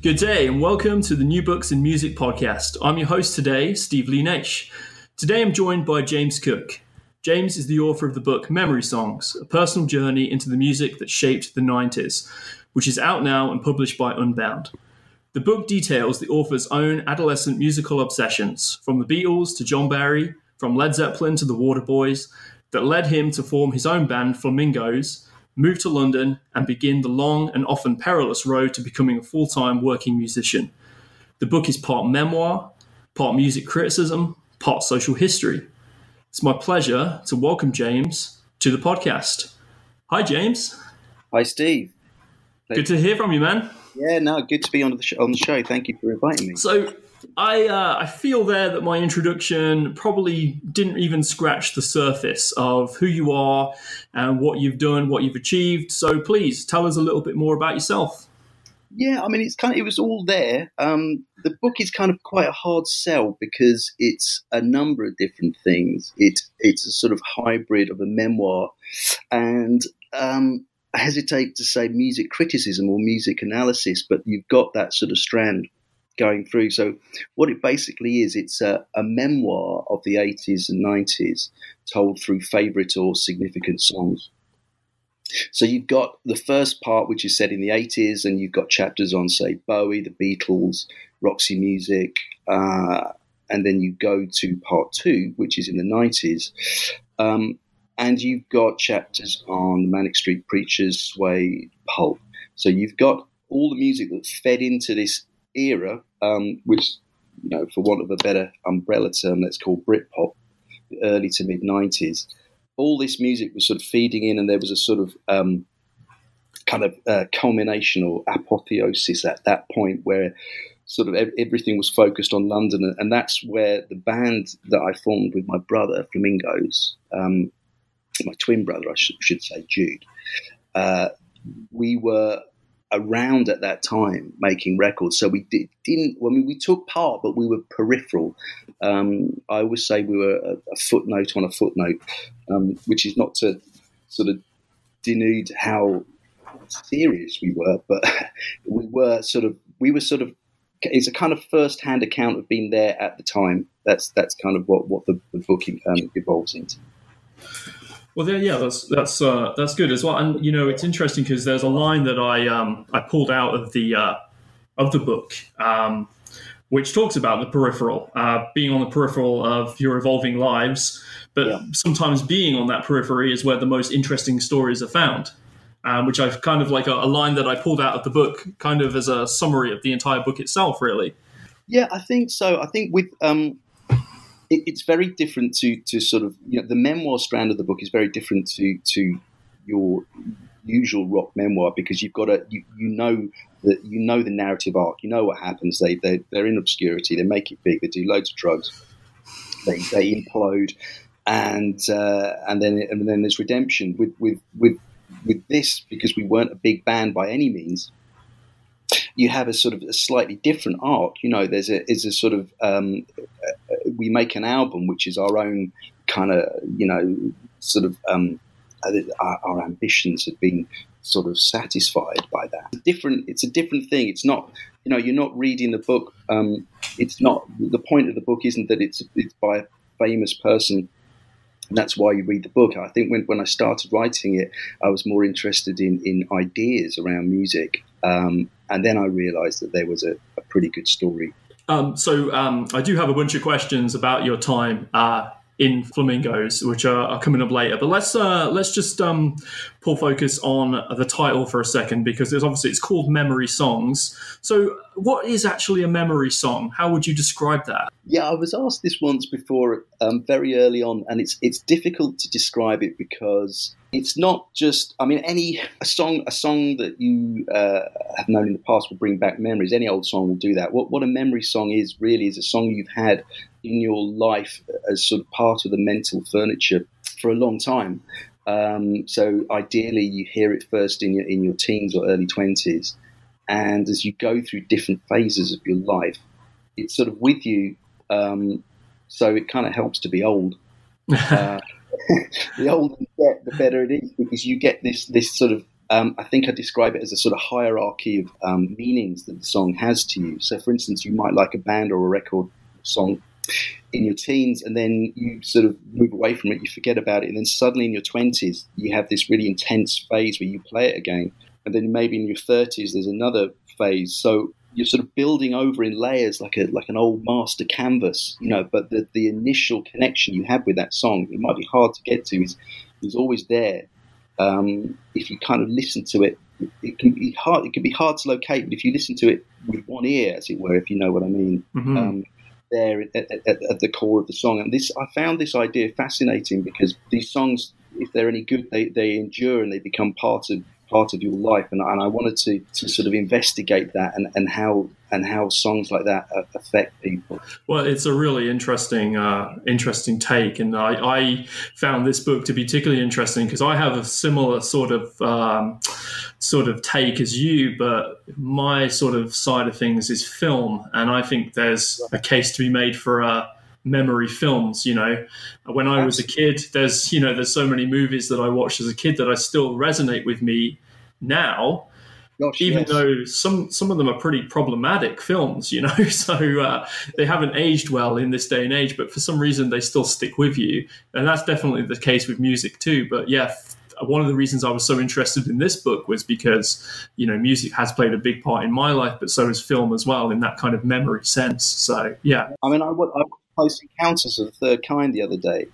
Good day and welcome to the New Books in Music podcast. I'm your host today, Steve Lee Nash. Today I'm joined by James Cook. James is the author of the book Memory Songs, a personal journey into the music that shaped the 90s, which is out now and published by Unbound. The book details the author's own adolescent musical obsessions, from the Beatles to John Barry, from Led Zeppelin to the Waterboys, that led him to form his own band, Flamingos, move to London, and begin the long and often perilous road to becoming a full time working musician. The book is part memoir, part music criticism, part social history. It's my pleasure to welcome James to the podcast. Hi, James. Hi, Steve. Good to hear from you, man. Yeah, no, good to be on the sh- on the show. Thank you for inviting me. So, I uh, I feel there that my introduction probably didn't even scratch the surface of who you are and what you've done, what you've achieved. So, please tell us a little bit more about yourself. Yeah, I mean, it's kind of it was all there. Um, the book is kind of quite a hard sell because it's a number of different things. It it's a sort of hybrid of a memoir, and um, I hesitate to say music criticism or music analysis, but you've got that sort of strand going through. So, what it basically is, it's a, a memoir of the 80s and 90s told through favourite or significant songs. So, you've got the first part, which is set in the 80s, and you've got chapters on, say, Bowie, the Beatles, Roxy Music, uh, and then you go to part two, which is in the 90s. Um, and you've got chapters on the Manic Street Preachers, Suede, Pulp. So you've got all the music that fed into this era, um, which, you know, for want of a better umbrella term, let's call Britpop, the early to mid 90s. All this music was sort of feeding in, and there was a sort of um, kind of uh, culmination or apotheosis at that point where sort of everything was focused on London, and that's where the band that I formed with my brother, Flamingos, um, my twin brother, I sh- should say, Jude, uh, we were around at that time making records. So we did, didn't, I mean, we took part, but we were peripheral. Um, I always say we were a, a footnote on a footnote, um, which is not to sort of denude how serious we were, but we were sort of, we were sort of, it's a kind of first-hand account of being there at the time. That's that's kind of what what the, the book um, evolves into. Well, yeah, that's that's uh, that's good as well. And you know, it's interesting because there's a line that I um, I pulled out of the uh, of the book, um, which talks about the peripheral, uh, being on the peripheral of your evolving lives, but yeah. sometimes being on that periphery is where the most interesting stories are found. Um, which I've kind of like a, a line that I pulled out of the book, kind of as a summary of the entire book itself, really. Yeah, I think so. I think with um, it, it's very different to to sort of you know the memoir strand of the book is very different to to your usual rock memoir because you've got a you, you know that you know the narrative arc you know what happens they, they they're in obscurity they make it big they do loads of drugs they, they implode and uh, and then and then there's redemption with with with with this because we weren't a big band by any means you have a sort of a slightly different arc. You know, there's a is a sort of um, we make an album which is our own kind of you know sort of um, our, our, ambitions have been sort of satisfied by that. It's different. It's a different thing. It's not you know you're not reading the book. Um, it's not the point of the book isn't that it's it's by a famous person and that's why you read the book. I think when, when I started writing it, I was more interested in, in ideas around music um, and then I realized that there was a, a pretty good story. Um, so um, I do have a bunch of questions about your time uh, in flamingos, which are, are coming up later. But let's uh, let's just um, pull focus on the title for a second because it's obviously it's called Memory Songs. So, what is actually a memory song? How would you describe that? Yeah, I was asked this once before, um, very early on, and it's it's difficult to describe it because it's not just. I mean, any a song a song that you uh, have known in the past will bring back memories. Any old song will do that. What what a memory song is really is a song you've had in your life as sort of part of the mental furniture for a long time. Um, so ideally, you hear it first in your in your teens or early twenties, and as you go through different phases of your life, it's sort of with you. Um, so it kind of helps to be old. Uh, the older you get, the better it is because you get this this sort of. Um, I think I describe it as a sort of hierarchy of um, meanings that the song has to you. So, for instance, you might like a band or a record song in your teens and then you sort of move away from it, you forget about it, and then suddenly in your 20s, you have this really intense phase where you play it again. And then maybe in your 30s, there's another phase. So you're sort of building over in layers like a like an old master canvas, you know. But the, the initial connection you have with that song, it might be hard to get to, is is always there. Um, if you kind of listen to it, it can be hard. It can be hard to locate, but if you listen to it with one ear, as it were, if you know what I mean, mm-hmm. um, there at, at, at, the core of the song. And this, I found this idea fascinating because these songs, if they're any good, they, they endure and they become part of part of your life. And, and I wanted to, to sort of investigate that and, and how and how songs like that affect people. Well, it's a really interesting uh, interesting take, and I, I, found this book to be particularly interesting because I have a similar sort of um, sort of take as you, but my sort of side of things is film, and I think there's a case to be made for a uh, memory films you know when i was a kid there's you know there's so many movies that i watched as a kid that i still resonate with me now Gosh, even yes. though some some of them are pretty problematic films, you know, so uh, they haven't aged well in this day and age. But for some reason, they still stick with you, and that's definitely the case with music too. But yeah, one of the reasons I was so interested in this book was because you know music has played a big part in my life, but so has film as well in that kind of memory sense. So yeah, I mean, I, would, I Close Encounters of the Third Kind the other day,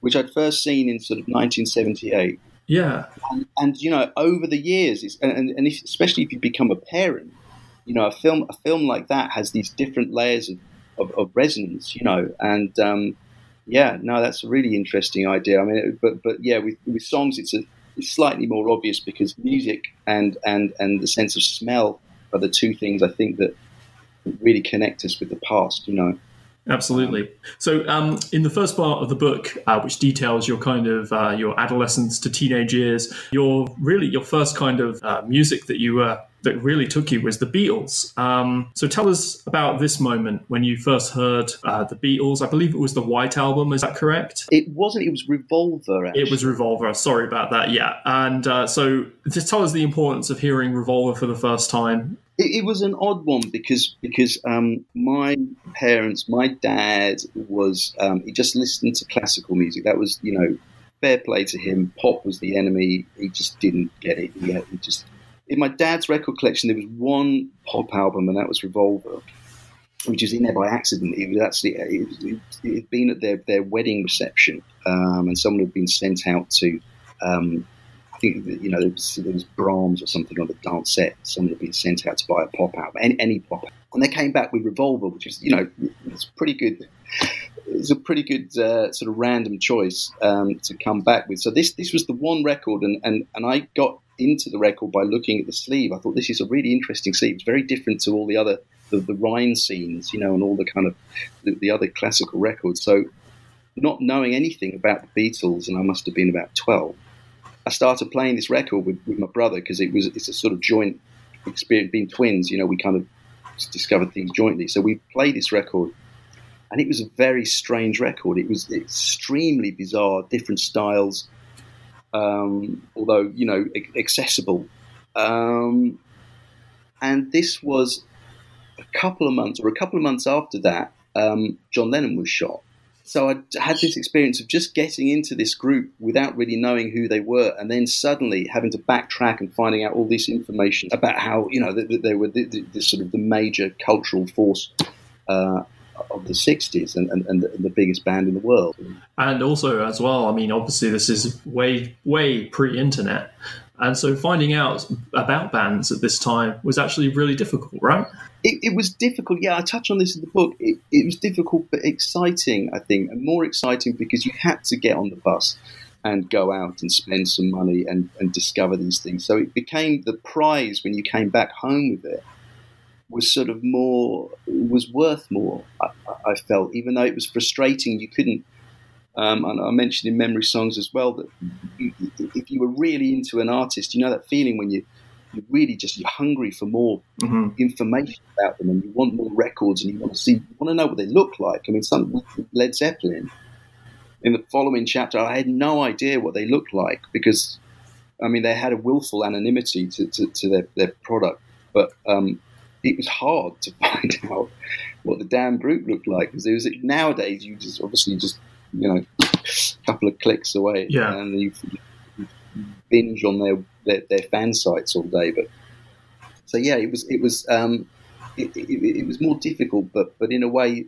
which I'd first seen in sort of 1978 yeah. And, and you know, over the years, and, and if, especially if you become a parent, you know, a film a film like that has these different layers of, of, of resonance, you know, and um, yeah, no, that's a really interesting idea. I mean, but but yeah, with, with songs, it's a it's slightly more obvious because music and and and the sense of smell are the two things I think that really connect us with the past, you know. Absolutely. So, um, in the first part of the book, uh, which details your kind of uh, your adolescence to teenage years, your really your first kind of uh, music that you uh, that really took you was the Beatles. Um, so, tell us about this moment when you first heard uh, the Beatles. I believe it was the White Album. Is that correct? It wasn't. It was Revolver. Actually. It was Revolver. Sorry about that. Yeah. And uh, so, just tell us the importance of hearing Revolver for the first time it, it, was an odd one because because um, my parents, my dad was um, he just listened to classical music. That was you know fair play to him. Pop was the enemy. He just didn't get it. He, he just in my dad's record collection there was one pop album and that was Revolver. Which was in there by accident. It was actually it, it had been at their, their wedding reception, um, and someone had been sent out to um, think you know there was, was, Brahms or something on the dance set. Someone had been sent out to buy a pop album, any, any pop, and they came back with Revolver, which is you know it's pretty good. It's a pretty good uh, sort of random choice um, to come back with. So this this was the one record, and, and and I got into the record by looking at the sleeve. I thought this is a really interesting sleeve. It's very different to all the other the, the Rhine scenes, you know, and all the kind of the, the other classical records. So not knowing anything about the Beatles, and I must have been about twelve. I started playing this record with, with my brother because it was it's a sort of joint experience. Being twins, you know, we kind of discovered things jointly. So we played this record, and it was a very strange record. It was extremely bizarre, different styles, um, although you know accessible. Um, and this was a couple of months, or a couple of months after that, um, John Lennon was shot so I had this experience of just getting into this group without really knowing who they were, and then suddenly having to backtrack and finding out all this information about how you know they, they were this sort of the major cultural force uh, of the 60s and, and, and, the, and the biggest band in the world. And also, as well, I mean, obviously, this is way, way pre internet. And so finding out about bands at this time was actually really difficult, right? It, it was difficult. Yeah, I touch on this in the book. It, it, was difficult, but exciting, I think, and more exciting because you had to get on the bus and go out and spend some money and, and discover these things. So it became the prize when you came back home with it was sort of more was worth more. I, I felt, even though it was frustrating, you couldn't. Um, and I mentioned in memory songs as well that if you were really into an artist, you know that feeling when you you really just you're hungry for more mm-hmm. information about them and you want more records and you want to see you want to know what they look like. I mean, some Led Zeppelin. In the following chapter, I had no idea what they looked like because, I mean, they had a willful anonymity to, to, to their, their product. But um, it was hard to find out what the damn group looked like because it was nowadays you just obviously just you know a couple of clicks away yeah. and you, you binge on their, their, their fan sites all day but so yeah it was it was um, it, it, it, was more difficult but but in a way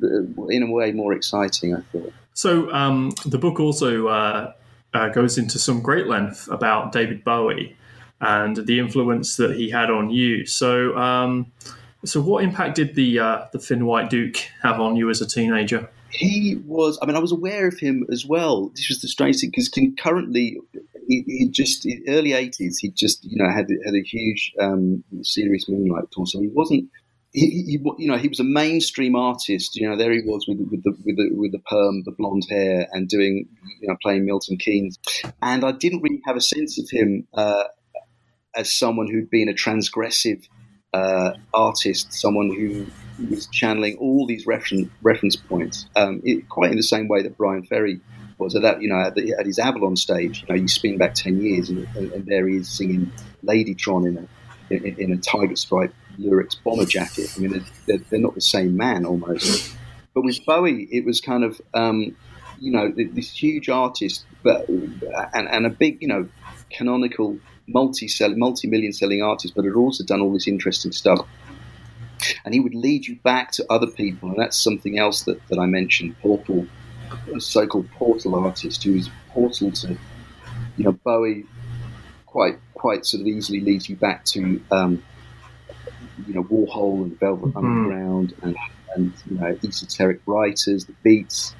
in a way more exciting I thought so um, the book also uh, uh, goes into some great length about David Bowie and the influence that he had on you. So, um, so what impact did the uh, the Thin White Duke have on you as a teenager? He was. I mean, I was aware of him as well. This was the strange thing because concurrently, he, he just in early eighties, he just you know had had a huge um, serious moonlight tour. So he wasn't. He, he, you know, he was a mainstream artist. You know, there he was with, with the with the with the perm, the blonde hair, and doing, you know, playing Milton Keynes. And I didn't really have a sense of him uh, as someone who'd been a transgressive uh, artist, someone who was channeling all these reference reference points, um, it, quite in the same way that Bryan Ferry was at that, you know, at, the, at, his Avalon stage. You know, you spin back ten years, and, and there he is singing Ladytron in a in, in a tiger stripe lyrics bomber jacket. I mean, they're, they're, not the same man almost. But with Bowie, it was kind of, um, you know, this huge artist, but and, and a big, you know, canonical multi multi-million selling artist, but had also done all this interesting stuff. And he would lead you back to other people, and that's something else that, that I mentioned. Portal, a so-called portal artist who is portal to, you know, Bowie. Quite, quite sort of easily leads you back to, um, you know, Warhol and Velvet mm-hmm. Underground, and and you know, esoteric writers, the Beats,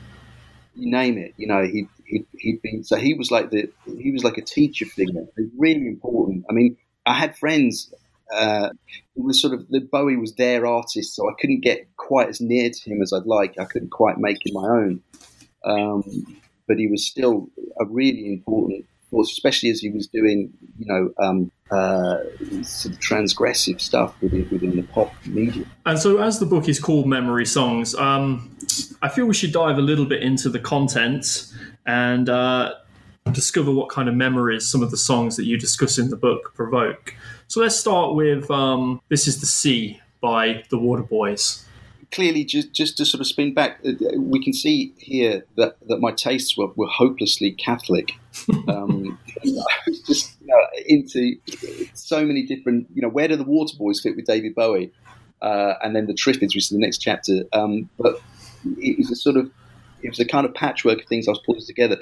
you name it. You know, he he'd, been so he was like the he was like a teacher figure. really important. I mean, I had friends. Uh, it was sort of the Bowie was their artist, so I couldn't get quite as near to him as I'd like. I couldn't quite make him my own, um, but he was still a really important force, especially as he was doing, you know, um, uh, sort of transgressive stuff within, within the pop media. And so, as the book is called Memory Songs, um, I feel we should dive a little bit into the content and uh, discover what kind of memories some of the songs that you discuss in the book provoke. So let's start with um, This is the Sea by the Waterboys. Clearly, just, just to sort of spin back, uh, we can see here that, that my tastes were, were hopelessly Catholic. Um, I was just you know, into so many different, you know, where do the Waterboys fit with David Bowie? Uh, and then the Triffids, which is the next chapter. Um, but it was a sort of it was a kind of patchwork of things I was putting together.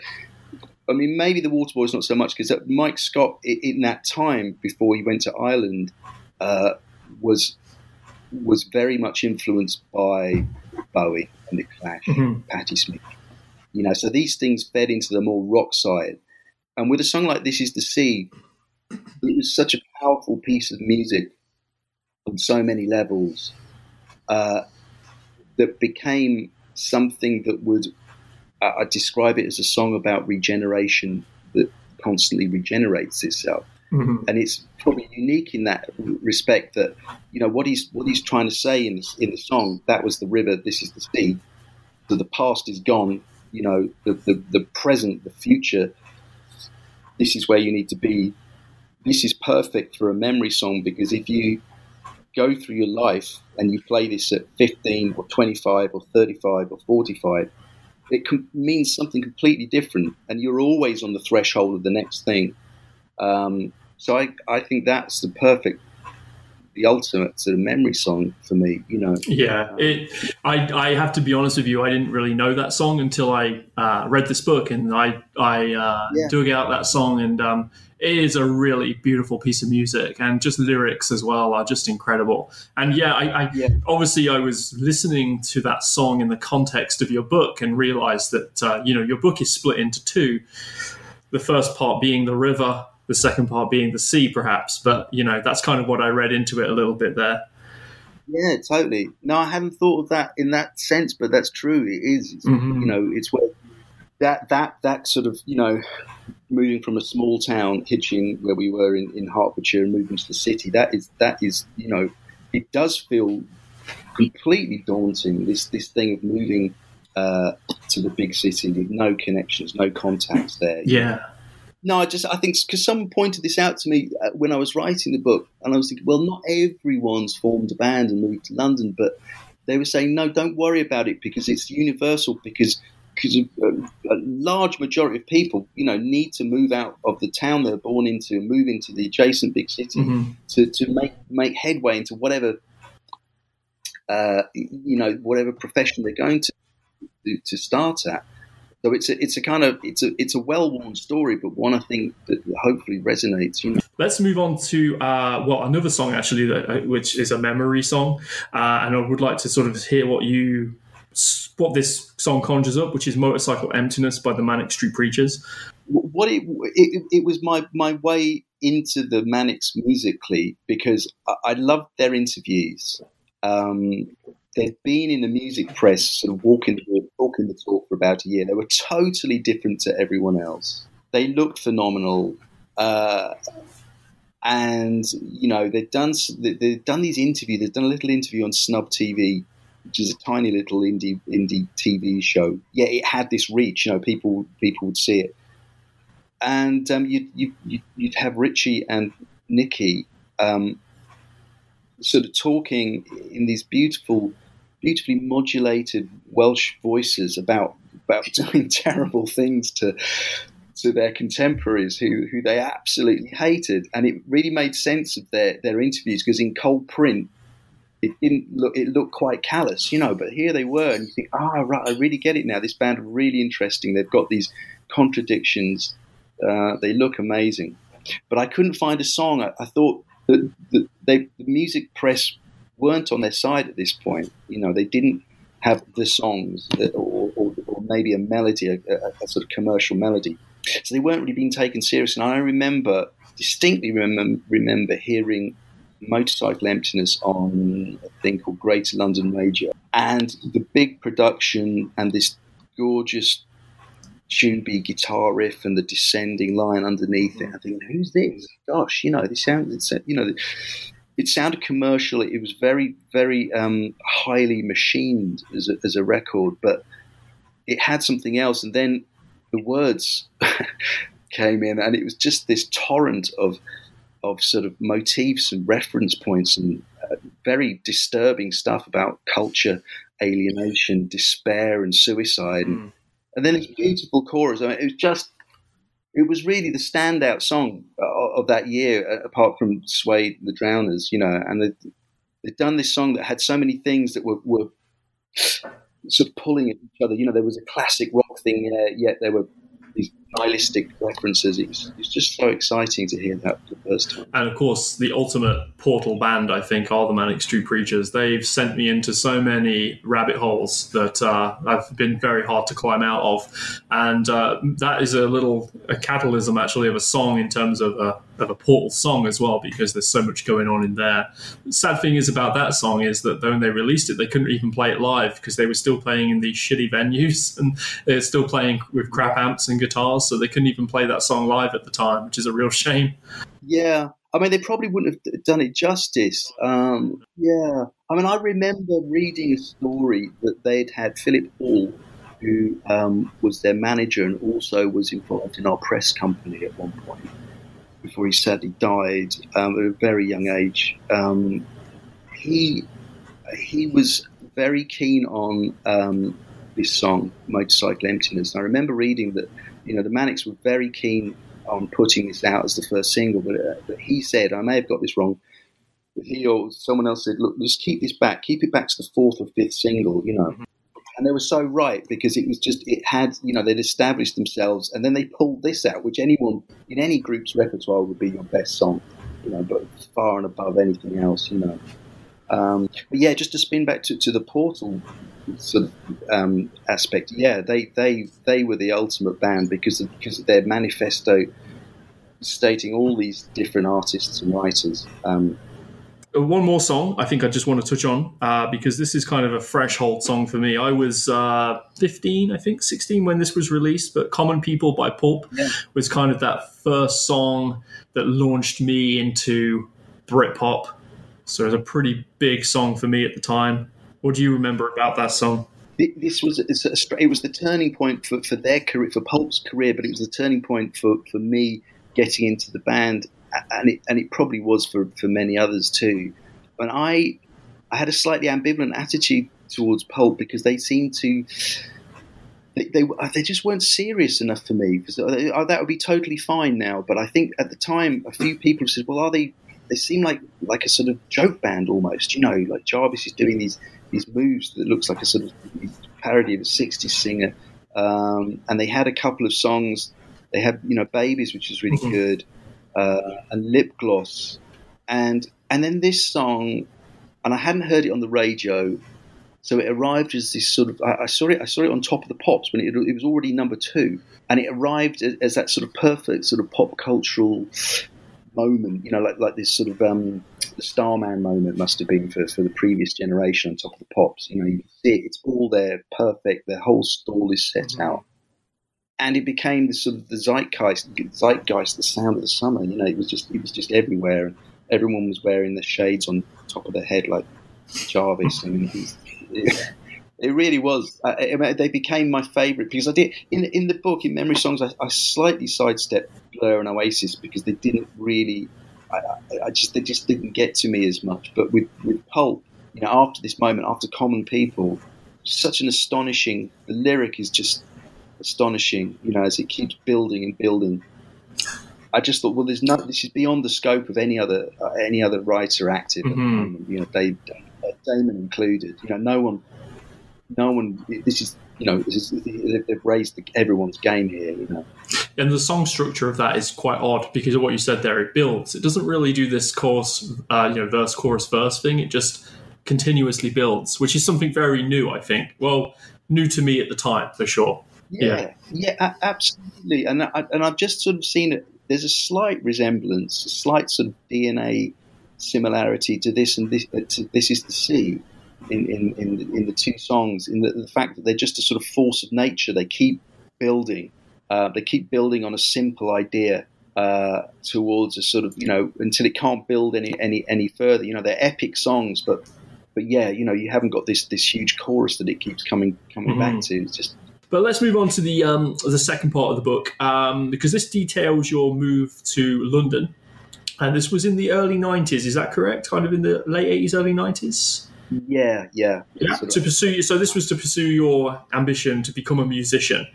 I mean, maybe the Waterboys not so much because Mike Scott in that time before he went to Ireland uh, was was very much influenced by Bowie and the Clash, mm-hmm. Patti Smith. You know, so these things fed into the more rock side. And with a song like "This Is the Sea," it was such a powerful piece of music on so many levels uh, that became something that would uh, I describe it as a song about regeneration that constantly regenerates itself. Mm-hmm. And it's probably unique in that respect that you know what he's what he's trying to say in the, in the song. That was the river. This is the sea. So the past is gone. You know the, the the present, the future. This is where you need to be. This is perfect for a memory song because if you go through your life and you play this at 15 or 25 or 35 or 45, it com- means something completely different, and you're always on the threshold of the next thing. Um, so I, I think that's the perfect the ultimate sort of memory song for me. You know. Yeah, it. I I have to be honest with you. I didn't really know that song until I uh, read this book, and I I uh, yeah. dug out that song, and um, it is a really beautiful piece of music, and just lyrics as well are just incredible. And yeah, I, I yeah. obviously I was listening to that song in the context of your book, and realized that uh, you know your book is split into two. The first part being the river the second part being the sea, perhaps. But you know, that's kind of what I read into it a little bit there. Yeah, totally. No, I hadn't thought of that in that sense, but that's true. It is. Mm-hmm. You know, it's where that that that sort of you know moving from a small town, Hitchin, where we were in, in Hertfordshire, and moving to the city. That is that is you know, it does feel completely daunting. This this thing of moving uh, to the big city with no connections, no contacts there. Yeah. No, I just I think because someone pointed this out to me uh, when I was writing the book, and I was thinking, well, not everyone's formed a band and moved to London, but they were saying, no, don't worry about it because it's universal because because a, a, large majority of people, you know, need to move out of the town they're born into, and move into the adjacent big city mm-hmm. to, to make make headway into whatever, uh, you know, whatever profession they're going to to start at. So it's a, it's a kind of it's a it's a well worn story, but one I think that hopefully resonates. You know. Let's move on to uh, well another song actually that, uh, which is a memory song, uh, and I would like to sort of hear what you what this song conjures up, which is "Motorcycle Emptiness" by the Manic Street Preachers. What it it, it was my my way into the Manics musically because I, I loved their interviews. Um, they'd been in the music press, sort of walking the, walking the talk for about a year. They were totally different to everyone else. They looked phenomenal, uh, and you know they've done they'd done these interviews. They've done a little interview on Snub TV, which is a tiny little indie indie TV show. Yeah, it had this reach. You know, people people would see it, and um, you'd, you, would have Richey and Nicky. Um, sort of talking in these beautiful beautifully modulated Welsh voices about about doing terrible things to to their contemporaries who who they absolutely hated, and it really made sense of their their interviews because in cold print. It didn't look. It looked quite callous, you know. But here they were, and you think, "Ah, oh, right, I really get it now. This band are really interesting. They've got these contradictions. Uh, they look amazing." But I couldn't find a song. I, I thought that, that they, the music press weren't on their side at this point. You know, they didn't have the songs uh, or, or, or maybe a melody, a, a, a, sort of commercial melody. So they weren't really being taken seriously. And I remember, distinctly remember, remember hearing Motorcycle Emptiness on a thing called Greater London Radio. And the big production and this gorgeous tuneby guitar riff and the descending line underneath it. I think, who's this? Gosh, you know, this sounds, you know, it sounded commercial. It was very, very um, highly machined as a, as a record, but it had something else. And then the words came in, and it was just this torrent of of sort of motifs and reference points and uh, very disturbing stuff about culture, alienation, despair, and suicide. Mm. And, then this beautiful chorus. I mean, it was just it was really the standout song uh, of that year, uh, apart from Suede, The Drowners, you know, and they'd, they'd done this song that had so many things that were, were sort of pulling at each other. You know, there was a classic rock thing, yet there were these nihilistic references. It was, it was, just so exciting to hear that for the first time. And of course, the ultimate portal band, I think, are the Manic Street Preachers. They've sent me into so many rabbit holes that uh, I've been very hard to climb out of. And uh, that is a little a catalysm, actually, of a song in terms of a of a Portal song as well because there's so much going on in there. The sad thing is about that song is that when they released it, they couldn't even play it live because they were still playing in these shitty venues and they're still playing with crap amps and guitars, so they couldn't even play that song live at the time, which is a real shame. Yeah, I mean, they probably wouldn't have done it justice. Um, yeah, I mean, I remember reading a story that they'd had Philip Hall, who um, was their manager and also was involved in our press company at one point before he sadly died um, at a very young age. Um, he he was very keen on um, this song, "Motorcycle Emptiness." And I remember reading that you know the Manics were very keen on putting this out as the first single, but, uh, but he said, I may have got this wrong, he or someone else said, "Look, just keep this back, keep it back to the fourth or fifth single," you know. Mm-hmm. And they were so right because it was just it had you know they'd established themselves, and then they pulled this out, which anyone in any group's repertoire would be your best song, you know, but far and above anything else, you know. Um, but yeah, just to spin back to, to the portal sort of um, aspect, yeah, they, they they were the ultimate band because of, because of their manifesto stating all these different artists and writers. Um, uh, one more song I think I just want to touch on uh, because this is kind of a threshold song for me. I was uh, 15, I think, 16 when this was released, but Common People by Pulp yeah. was kind of that first song that launched me into Britpop. So it was a pretty big song for me at the time. What do you remember about that song? This was a, it was the turning point for, for their career, for Pulp's career, but it was the turning point for, for me getting into the band, and it and it probably was for, for many others too. And I I had a slightly ambivalent attitude towards Pulp because they seemed to they, they, they just weren't serious enough for me. Because uh, that would be totally fine now, but I think at the time a few people said, "Well, are they?" They seem like like a sort of joke band almost. You know, like Jarvis is doing these these moves that looks like a sort of parody of a '60s singer. Um, and they had a couple of songs. They had, you know, Babies, which was really mm-hmm. good, uh, and Lip Gloss, and and then this song, and I hadn't heard it on the radio, so it arrived as this sort of. I, I saw it. I saw it on top of the pops when it, it was already number two, and it arrived as, as, that sort of perfect sort of pop cultural moment. You know, like like this sort of um, the Starman moment must have been for, for the previous generation on top of the pops. You know, you see it, it's all there, perfect. The whole stall is set mm-hmm. out. And it became the sort of the zeitgeist, zeitgeist, the sound of the summer. You know, it was just it was just everywhere, and everyone was wearing the shades on top of their head like Jarvis. I mean, it, it really was. I, I mean, they became my favourite because I did in in the book in Memory Songs. I, I slightly sidestepped Blur and Oasis because they didn't really I, I, just they just didn't get to me as much. But with with Pulp, you know, after this moment, after Common People, such an astonishing. The lyric is just astonishing. You know, as it keeps building and building. I just thought, well, there's no. This is beyond the scope of any other uh, any other writer active mm-hmm. at the moment. You know, Dave, Damon included. You know, no one, no one. This is you know, they've raised the, everyone's game here. You know, and the song structure of that is quite odd because of what you said there. It builds. It doesn't really do this course, uh, you know, verse, chorus, verse thing. It just continuously builds, which is something very new. I think. Well, new to me at the time for sure. Yeah, yeah, yeah absolutely. And I, and I've just sort of seen it. There's a slight resemblance, a slight sort of DNA similarity to this and this. Uh, to this is the sea in, in, in, in the two songs, in the, the, fact that they're just a sort of force of nature. They keep building. Uh, they keep building on a simple idea uh, towards a sort of you know until it can't build any any any further. You know they're epic songs, but but yeah, you know you haven't got this this huge chorus that it keeps coming coming mm-hmm. back to. It's just. But let's move on to the um, the second part of the book um, because this details your move to London, and this was in the early '90s. Is that correct? Kind of in the late '80s, early '90s. Yeah, yeah. Yeah, to pursue. So this was to pursue your ambition to become a musician.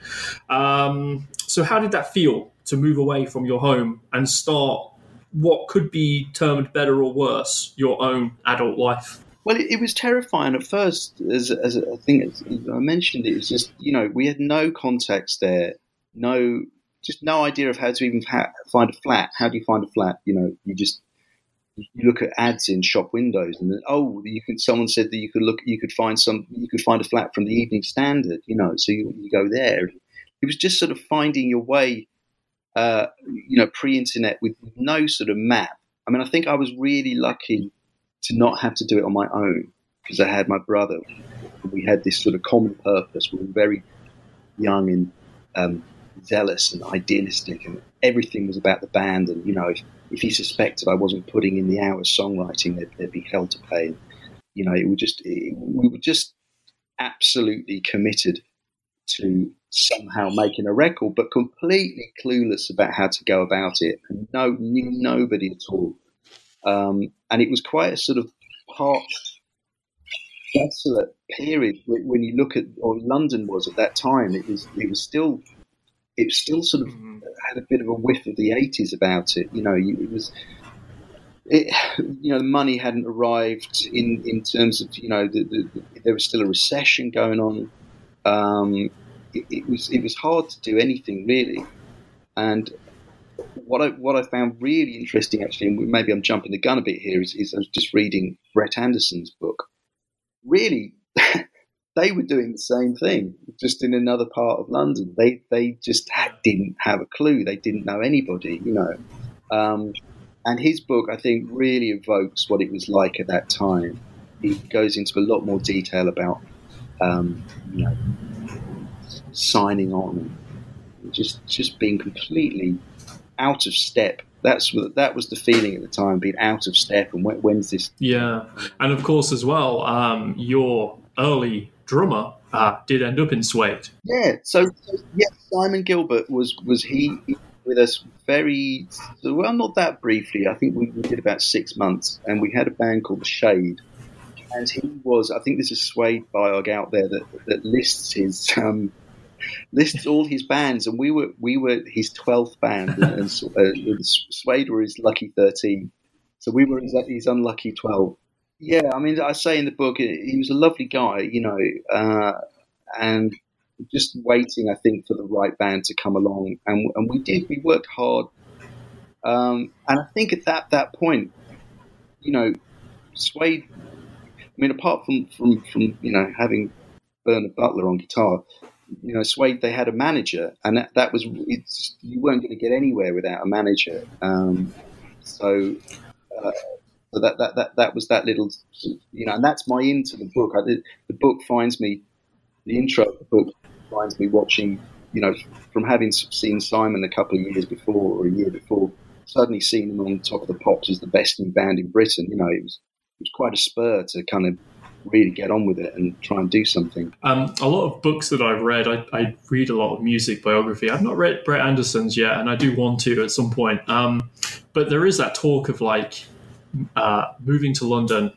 Um, so how did that feel to move away from your home and start what could be termed better or worse your own adult life? Well, it, it was terrifying at first. As, as I think as I mentioned, it was just you know we had no context there, no just no idea of how to even ha- find a flat. How do you find a flat? You know, you just you look at ads in shop windows and then, oh you could someone said that you could look you could find some you could find a flat from the evening standard you know so you, you go there. It was just sort of finding your way uh, you know pre-internet with no sort of map. I mean i think i was really lucky to not have to do it on my own because i had my brother. We had this sort of common purpose. We were very young and um, zealous and idealistic and everything was about the band and you know if if he suspected I wasn't putting in the hours songwriting, they'd, there'd be hell to pay. You know, it would just it, we were just absolutely committed to somehow making a record, but completely clueless about how to go about it, and no knew nobody at all. Um, and it was quite a sort of parched, desolate period when you look at, or London was at that time. It was it was still it still sort of mm-hmm. had a bit of a whiff of the 80s about it. You know, it was it, you know, the money hadn't arrived in, in terms of, you know, the, the, the, there was still a recession going on. Um, it, it, was it was hard to do anything really, and what I what I found really interesting actually, and maybe I'm jumping the gun a bit here, is, is I was just reading Brett Anderson's book. Really, they were doing the same thing, just in another part of London. They they just had, didn't have a clue. They didn't know anybody, you know. Um, and his book, I think, really evokes what it was like at that time. He goes into a lot more detail about, um, you know, signing on, just just being completely out of step. That's that was the feeling at the time, being out of step. And when, when's this? Yeah, and of course as well, um, your early drummer uh, did end up in Suede. Yeah, so, so yeah, Simon Gilbert was was he with us very well, not that briefly. I think we, we, did about six months, and we had a band called The Shade, and he was. I think there's a Suede biog out there that that lists his. Um, lists all his bands, and we were we were his twelfth band, and, and uh, Suede were his lucky thirteen, so we were his, his unlucky twelve. Yeah, I mean, I say in the book, he was a lovely guy, you know, uh, and just waiting, I think, for the right band to come along, and, and we did. We worked hard, um, and I think at that that point, you know, Suede. I mean, apart from from from you know having Bernard Butler on guitar, you know, Suede they had a manager, and that, that was you weren't going to get anywhere without a manager. Um, so. Uh, so that, that, that, that was that little, you know, and that's my into the book. I the book finds me, the intro of the book finds me watching, you know, from having seen Simon a couple of years before or a year before, suddenly seeing them on top of the pops as the best new band in Britain. You know, it was it was quite a spur to kind of really get on with it and try and do something. Um, a lot of books that I've read, I, I, read a lot of music biography. I've not read Brett Anderson's yet, and I do want to at some point. Um, but there is that talk of like uh, moving to London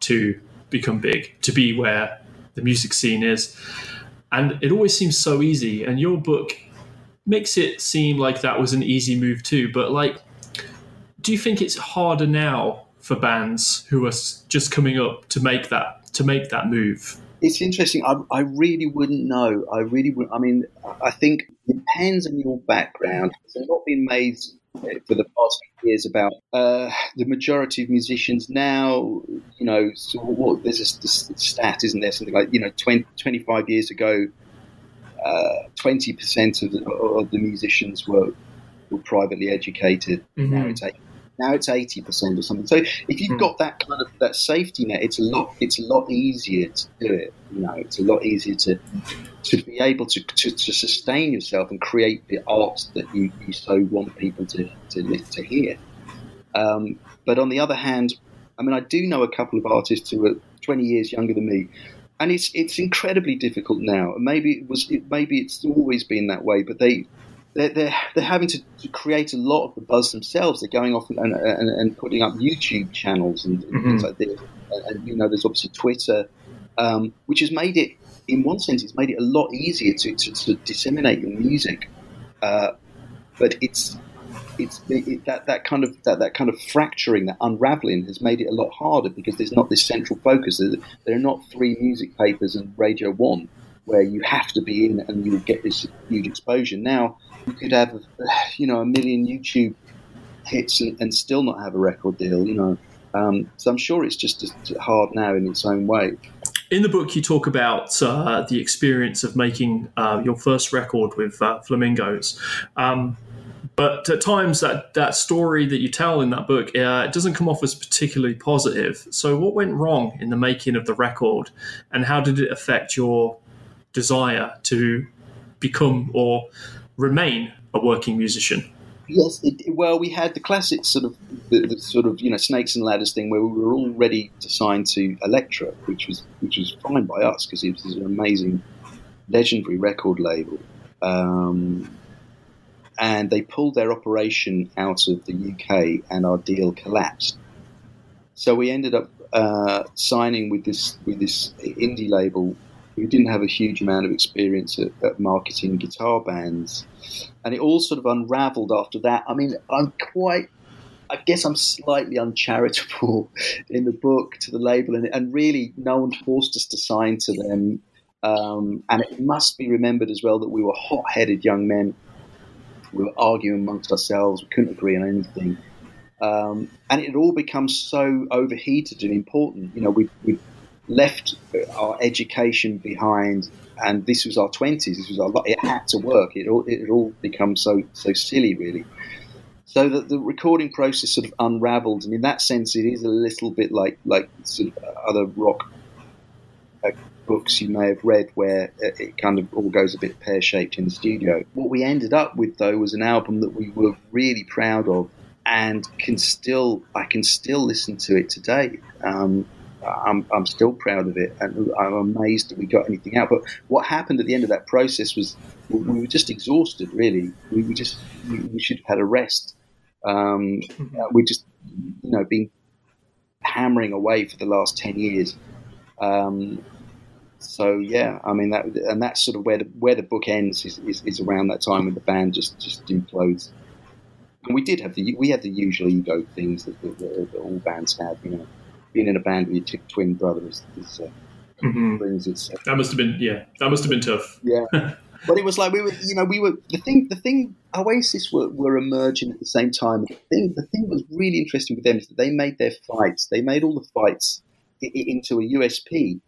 to become big, to be where the music scene is. And it always seems so easy. And your book makes it seem like that was an easy move too. But like, do you think it's harder now for bands who are just coming up to make that to make that move? It's interesting. I, I really wouldn't know. I really would. I mean, I think it depends on your background. There's a lot being made for the past few years about uh, the majority of musicians now, you know, so what, there's a, this stat, isn't there? Something like, you know, 20, 25 years ago, uh, 20% of the, of the musicians were, were privately educated. Mm-hmm. Now it's now it's eighty percent or something. So if you've hmm. got that kind of that safety net, it's a lot it's a lot easier to do it. You know, it's a lot easier to to be able to, to, to sustain yourself and create the art that you, you so want people to to, to hear. Um, but on the other hand, I mean, I do know a couple of artists who are twenty years younger than me, and it's it's incredibly difficult now. Maybe it was it, maybe it's always been that way, but they they're, they're, they're having to, to, create a lot of the buzz themselves. They're going off and, and, and putting up YouTube channels and, mm-hmm. things like this. And, and, you know, there's obviously Twitter, um, which has made it, in one sense, it's made it a lot easier to, to, to disseminate your music. Uh, but it's it's it, that that kind of that, that kind of fracturing, that unraveling, has made it a lot harder because there's not this central focus. There, there are not three music papers and Radio One where you have to be in and you get this huge exposure. Now you could have, you know, a million YouTube hits and, and still not have a record deal, you know. Um, so I'm sure it's just hard now in its own way. In the book, you talk about uh, the experience of making uh, your first record with uh, Flamingos. Um, but at times, that, that story that you tell in that book, uh, it doesn't come off as particularly positive. So, what went wrong in the making of the record, and how did it affect your desire to become or remain a working musician? Yes, it, well, we had the classic sort of the, the, sort of you know snakes and ladders thing where we were all ready to sign to Elektra, which was which was fine by us because it was an amazing, legendary record label. Um, and they pulled their operation out of the UK, and our deal collapsed. So we ended up uh, signing with this with this indie label who didn't have a huge amount of experience at, at, marketing guitar bands. And it all sort of unraveled after that. I mean, I'm quite. I guess I'm slightly uncharitable in the book to the label, and, and really no one forced us to sign to them. Um, and it must be remembered as well that we were hot-headed young men. We were arguing amongst ourselves. We couldn't agree on anything, um, and it all become so overheated and important. You know, we we left our education behind, and this was our twenties. This was our it had to work. It all it all become so so silly, really. So that the recording process sort of unravelled, and in that sense, it is a little bit like like sort of other rock uh, books you may have read, where it kind of all goes a bit pear shaped in the studio. What we ended up with, though, was an album that we were really proud of, and can still I can still listen to it today. Um, I'm, I'm still proud of it, and I'm amazed that we got anything out. But what happened at the end of that process was we were just exhausted. Really, we were just we should have had a rest. Um, mm-hmm. we just you know been hammering away for the last ten years. Um, so yeah, I mean that, and that's sort of where the where the book ends is, is, is around that time when the band just just implodes. And we did have the we had the usual ego things that, that, that all bands have, you know being in a band with your twin brothers is, uh, mm-hmm. brings its. Uh, that must have been yeah. That must have been tough. Yeah, but it was like we were, you know, we were the thing. The thing Oasis were, were emerging at the same time. The thing, the thing that was really interesting with them is that they made their fights. They made all the fights into a USP.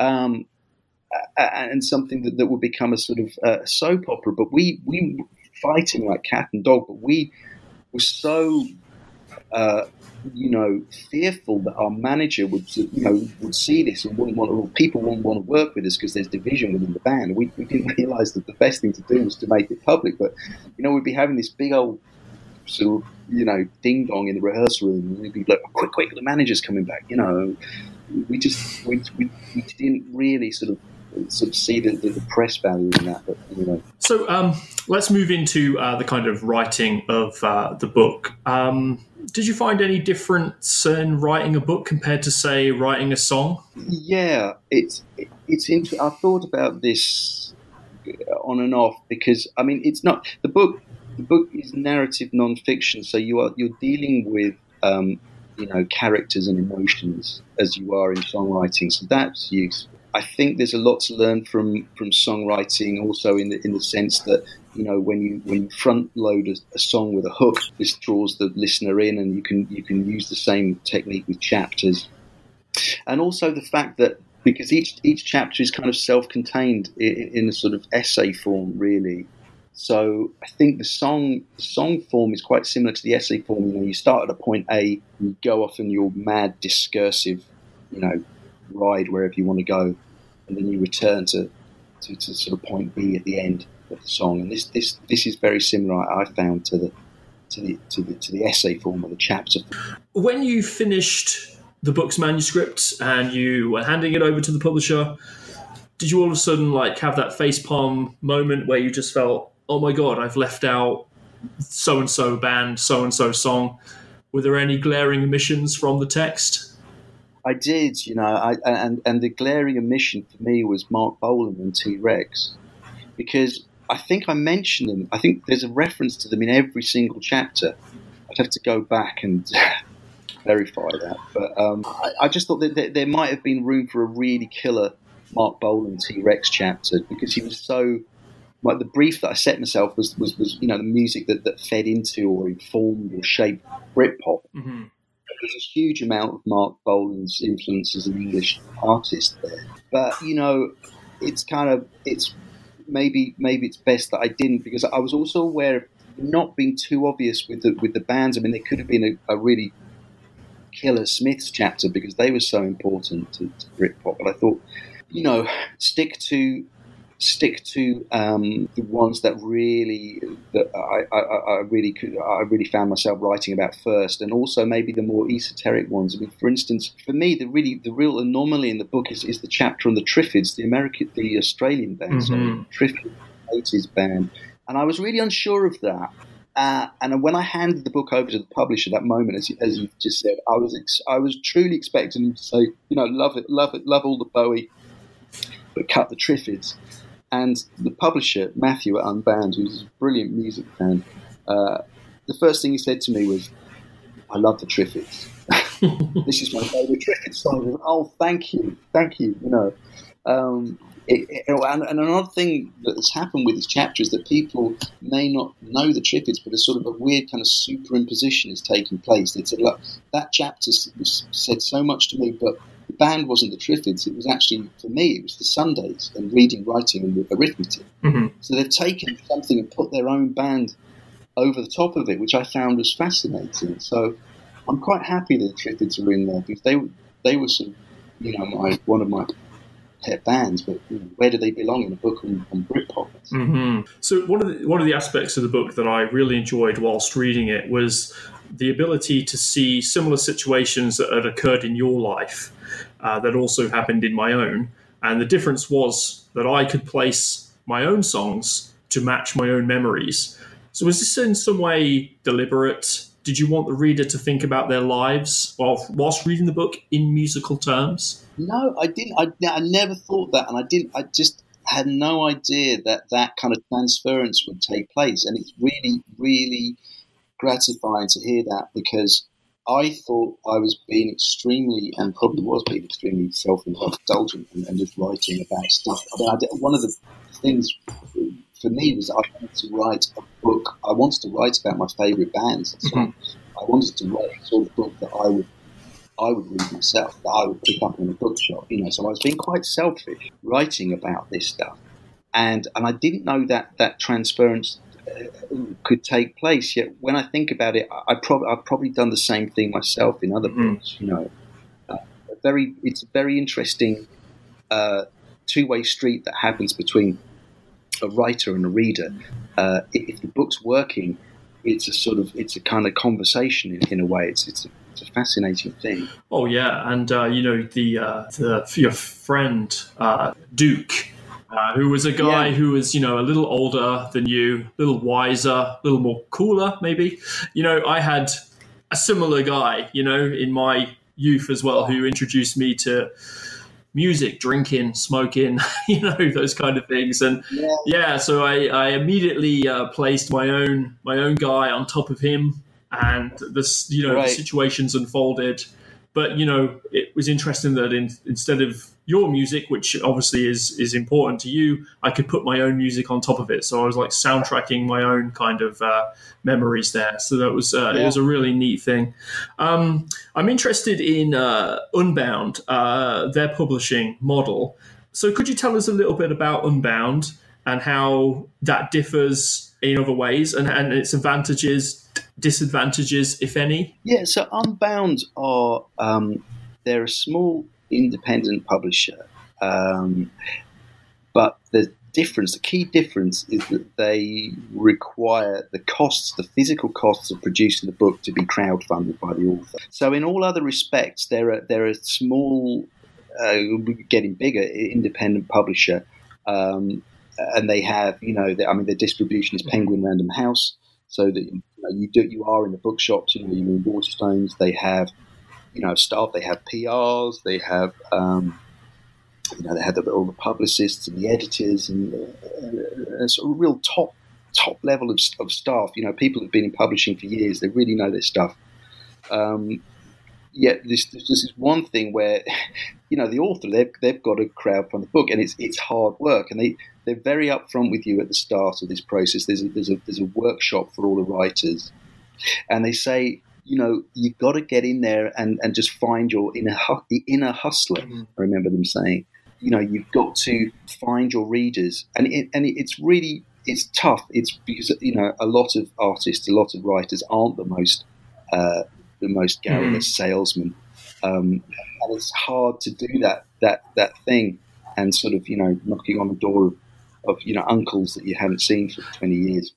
Um, and something that, that would become a sort of uh, soap opera. But we we were fighting like cat and dog, but we were so uh, you know, fearful that our manager would, you know, would see this and wouldn't want to, people wouldn't want to work with us because there's division within the band. We, we didn't realise that the best thing to do was to make it public. But, you know, we'd be having this big old sort of, you know, ding dong in the rehearsal room. And we'd be like, quick, quick, the manager's coming back. You know, we just, we, we, we didn't really sort of sort of see the, the, press value in that. But you know. So um, let's move into uh, the kind of writing of uh, the book. Um, did you find any difference in writing a book compared to, say, writing a song? Yeah, it's it's interesting. I thought about this on and off because I mean, it's not the book. The book is narrative nonfiction, so you are you're dealing with um, you know characters and emotions as you are in songwriting. So that's useful. I think there's a lot to learn from from songwriting, also in the in the sense that you know when you when you front load a, a, song with a hook, this draws the listener in, and you can you can use the same technique with chapters, and also the fact that because each each chapter is kind of self-contained in, in a sort of essay form, really. So I think the song the song form is quite similar to the essay form. You know, you start at a point A, you go off on your mad discursive, you know, ride wherever you want to go, and then you return to, to, to sort of point B at the end of the song. And this this this is very similar. I found to the to the to the, to the essay form or the chapter. When you finished the book's manuscript and you were handing it over to the publisher, did you all of a sudden like have that face palm moment where you just felt, oh my god, I've left out so and so band, so and so song? Were there any glaring omissions from the text? I did, you know, I, and and the glaring omission for me was Marc Bolan and T Rex, because I think I mentioned them. I think there's a reference to them in every single chapter. I'd have to go back and verify that, but um, I, I, just thought that there, there, might have been room for a really killer Marc Bolan T Rex chapter because he was so. Like the brief that I set myself was, was, was you know the music that, that fed into or informed or shaped Britpop. Mm-hmm there's a huge amount of Marc Bolan's influence as an English artist there. But you know, it's kind of it's maybe maybe it's best that I didn't because I was also aware of not being too obvious with the with the bands. I mean, there could have been a, a really killer Smiths chapter because they were so important to, to Britpop. But I thought, you know, stick to stick to um, the ones that really that I, I, I, really could I really found myself writing about first, and also maybe the more esoteric ones. I mean, for instance, for me, the really the real anomaly in the book is, is the chapter on the Triffids, the American, the Australian band, mm-hmm. Triffids, eighties band, and I was really unsure of that. Uh, and when I handed the book over to the publisher, that moment, as, you, as you've just said, I was ex- I was truly expecting him to say, you know, love it, love it, love all the Bowie, but cut the Triffids. And the publisher, Matthew at Unbound, who's a brilliant music fan, uh, the first thing he said to me was, I love the Triffids. this is my favourite Triffid song. Oh, thank you, thank you. You know, um, it, and, and another thing that has happened with this chapter is that people may not know the Triffids, but a sort of a weird kind of superimposition is taking place. They said, look, that chapter said so much to me, but the band wasn't the Triffids. It was actually, for me, it was the Sundays and reading, writing, and arithmetic. Mm-hmm. So they've taken something and put their own band over the top of it, which I found was fascinating. So I'm quite happy that the Triffids are in there because they they were sort of, you know, my one of my pet bands, but you know, where do they belong in a book on, on Britpop? Mm-hmm. So one of the one of the aspects of the book that I really enjoyed whilst reading it was the ability to see similar situations that had occurred in your life uh, that also happened in my own, and the difference was that I could place my own songs to match my own memories. So was this in some way deliberate? Did you want the reader to think about their lives while whilst reading the book in musical terms? No, I didn't. I, I never thought that, and I didn't. I just had no idea that that kind of transference would take place, and it's really, really gratifying to hear that because I thought I was being extremely, and probably was being extremely self-indulgent and, and just writing about stuff. I mean, I did, one of the things for me was I wanted to write a book. I wanted to write about my favourite bands. So mm-hmm. I wanted to write a sort of book that I would I would read myself, that I would pick up in a bookshop, you know. So I was being quite selfish writing about this stuff, and and I didn't know that that transference uh, could take place. Yet when I think about it, I, I probably I've probably done the same thing myself in other mm. books, you know. Uh, very, it's a very interesting uh, two-way street that happens between a writer and a reader. Uh, if the book's working, it's a sort of it's a kind of conversation in, in a way. It's it's a, it's a fascinating thing. Oh yeah, and uh, you know the, uh, the your friend uh, Duke. Uh, who was a guy yeah. who was, you know, a little older than you, a little wiser, a little more cooler, maybe. You know, I had a similar guy, you know, in my youth as well, who introduced me to music, drinking, smoking, you know, those kind of things. And yeah, yeah so I, I immediately uh, placed my own my own guy on top of him and this you know right. the situations unfolded. But you know it was interesting that in, instead of your music which obviously is is important to you i could put my own music on top of it. So i was like soundtracking my own kind of uh, memories there. So that was uh, yeah. it was a really neat thing. Um, i'm interested in uh, unbound uh, their publishing model. So could you tell us a little bit about unbound and how that differs in other ways and, and its advantages disadvantages, if any? Yeah, so Unbound are um, they're a small independent publisher, um, but the difference, the key difference, is that they require the costs, the physical costs of producing the book, to be crowdfunded by the author. So in all other respects, they're a, they're a small, uh, getting bigger independent publisher. Um, and they have, you know, the, I mean, their distribution is Penguin Random House, so that you, know, you do you are in the bookshops. You know, you're in Waterstones. They have, you know, staff. They have PRs. They have, um, you know, they have the, all the publicists and the editors and uh, a sort of real top top level of, of staff. You know, people who've been in publishing for years. They really know their stuff. Um, yet this, this is one thing where you know the author they've, they've got a crowd from the book and it's it's hard work and they they're very upfront with you at the start of this process. There's a, there's a there's a workshop for all the writers and they say you know you've got to get in there and and just find your inner the inner hustler mm-hmm. I remember them saying. You know you've got to find your readers and it, and it's really it's tough. It's because you know a lot of artists a lot of writers aren't the most uh, the most garrulous mm. salesman. Um, and it's hard to do that that that thing and sort of you know knocking on the door of, of you know uncles that you haven't seen for 20 years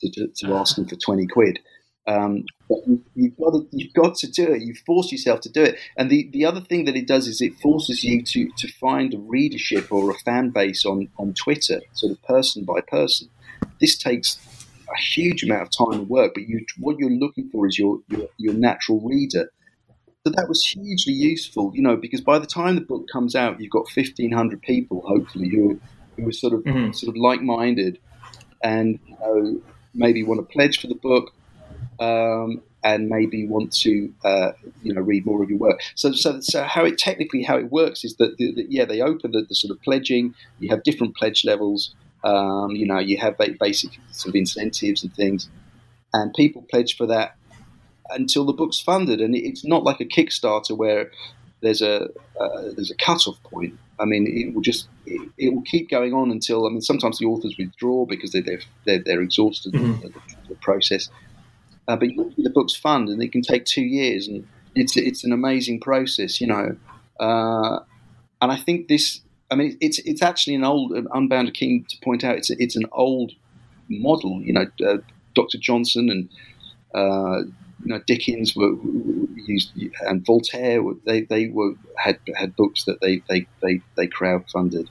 to, to, to ask them for 20 quid. Um, but you've got to you've got to do it. You force yourself to do it. And the, the other thing that it does is it forces you to, to find a readership or a fan base on, on Twitter, sort of person by person. This takes a huge amount of time and work, but you, what you're looking for is your, your, your natural reader. So that was hugely useful, you know, because by the time the book comes out, you've got 1,500 people, hopefully, who, who are sort of mm-hmm. sort of like-minded and you know, maybe want to pledge for the book. Um, and maybe want to uh, you know read more of your work. So, so, so how it technically how it works is that the, the, yeah they open the, the, sort of pledging. You have different pledge levels. Um, you know you have basic sort of incentives and things, and people pledge for that until the book's funded. And it's not like a Kickstarter where there's a uh, there's a cutoff point. I mean, it will just it, it, will keep going on until I mean sometimes the authors withdraw because they, they're they're, they're exhausted mm-hmm. the, the, process. Uh, but the book's fund, and it can take two years, and it's it's an amazing process, you know. Uh, and I think this, I mean, it's it's actually an old, Unbound King to point out, it's it's an old model, you know. Uh, Dr. Johnson and uh, you know, Dickens were used, and Voltaire. They they were had had books that they they they, they crowdfunded.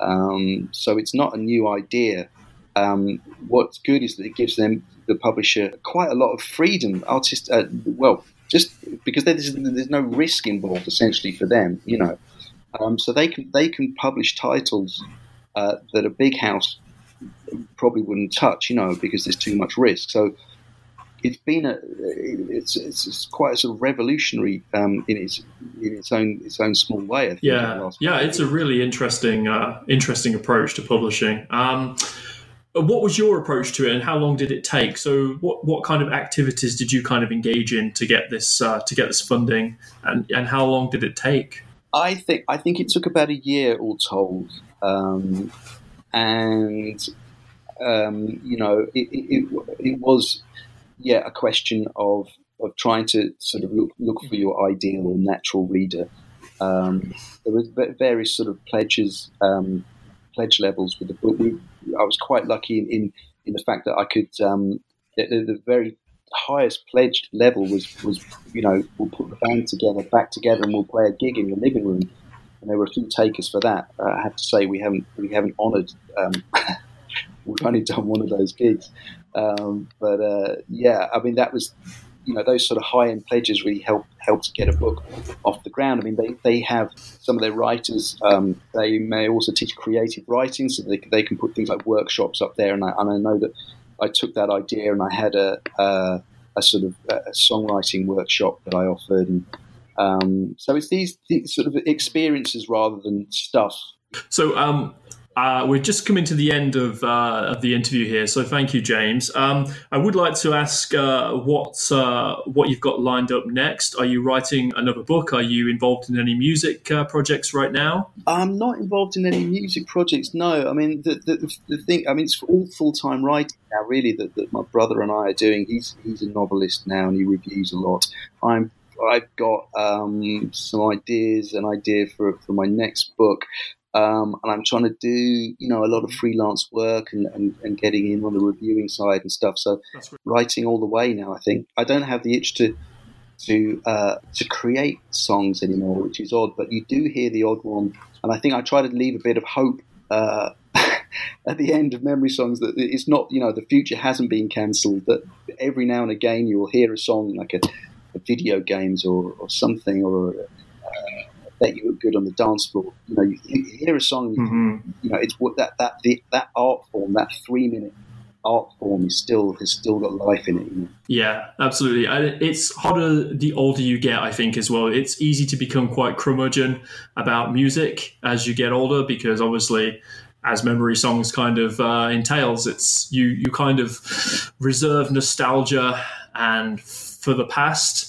Um, so it's not a new idea. Um, what's good is that it gives them the publisher quite a lot of freedom. Artist, uh, well, just because there's, there's no risk involved essentially for them, you know. Um, so they can they can publish titles uh, that a big house probably wouldn't touch, you know, because there's too much risk. So it's been a it's, it's, it's quite a sort of revolutionary um, in its in its own its own small way. Think, yeah, yeah, it's a really interesting uh, interesting approach to publishing. Um, what was your approach to it, and how long did it take? So, what what kind of activities did you kind of engage in to get this uh, to get this funding, and and how long did it take? I think I think it took about a year all told, um, and um, you know it, it, it was yeah, a question of of trying to sort of look look for your ideal or natural reader. Um, there were various sort of pledges, um, pledge levels with the book. We, I was quite lucky in, in, in the fact that I could. Um, the, the, very highest pledged level was was you know we'll put the band together back together and we'll play a gig in the living room. And there were a few takers for that. Uh, I have to say we haven't we haven't honoured. Um, we've only done one of those gigs. Um, but uh, yeah, I mean that was you know those sort of high end pledges really help help to get a book off the ground. I mean they, they have some of their writers. Um, they may also teach creative writing, so they, they can put things like workshops up there. And I, and I know that I took that idea and I had a, a, a sort of a songwriting workshop that I offered. And, um, so it's these, these, sort of experiences rather than stuff. So um, uh, we're just coming to the end of, uh, of the interview here, so thank you, James. Um, I would like to ask uh, what uh, what you've got lined up next. Are you writing another book? Are you involved in any music uh, projects right now? I'm not involved in any music projects. No, I mean the, the, the thing. I mean it's all full time writing now. Really, that, that my brother and I are doing. He's he's a novelist now, and he reviews a lot. I'm I've got um, some ideas, an idea for for my next book, um, and I'm trying to do, you know, a lot of freelance work and, and, and getting in on the reviewing side and stuff. So writing all the way now, I think. I don't have the itch to to uh, to create songs anymore, which is odd. But you do hear the odd one, and I think I try to leave a bit of hope uh, at the end of memory songs that it's not, you know, the future hasn't been cancelled. That every now and again you will hear a song like a, a video games or, or something or that you look good on the dance floor. You know, you, you hear a song, mm-hmm. you know, it's what that that the, that art form, that three minute art form is still has still got life in it. You know? Yeah, absolutely. It's harder the older you get, I think, as well. It's easy to become quite curmudgeon about music as you get older because obviously. As memory songs kind of uh, entails, it's you you kind of reserve nostalgia and for the past,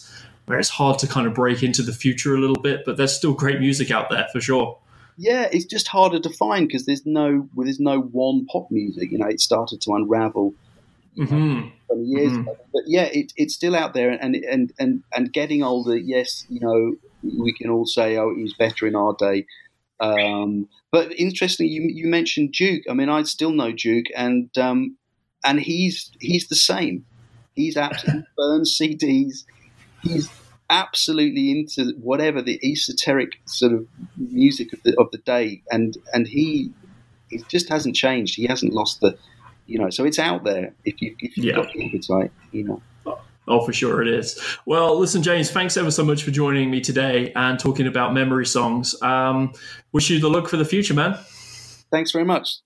where it's hard to kind of break into the future a little bit, but there's still great music out there for sure. Yeah, it's just harder to find because there's no well, there's no one pop music. You know, it started to unravel mm-hmm. know, years mm-hmm. ago. But yeah, it, it's still out there, and and and and getting older. Yes, you know, we can all say, oh, it was better in our day. Um, but interestingly, you, you mentioned Duke. I mean, I still know Duke, and um, and he's he's the same. He's absolutely burns CDs. He's absolutely into whatever the esoteric sort of music of the of the day, and and he he just hasn't changed. He hasn't lost the, you know. So it's out there if you if you've yeah. got the appetite, you know. Oh, for sure it is. Well, listen, James, thanks ever so much for joining me today and talking about memory songs. Um, wish you the luck for the future, man. Thanks very much.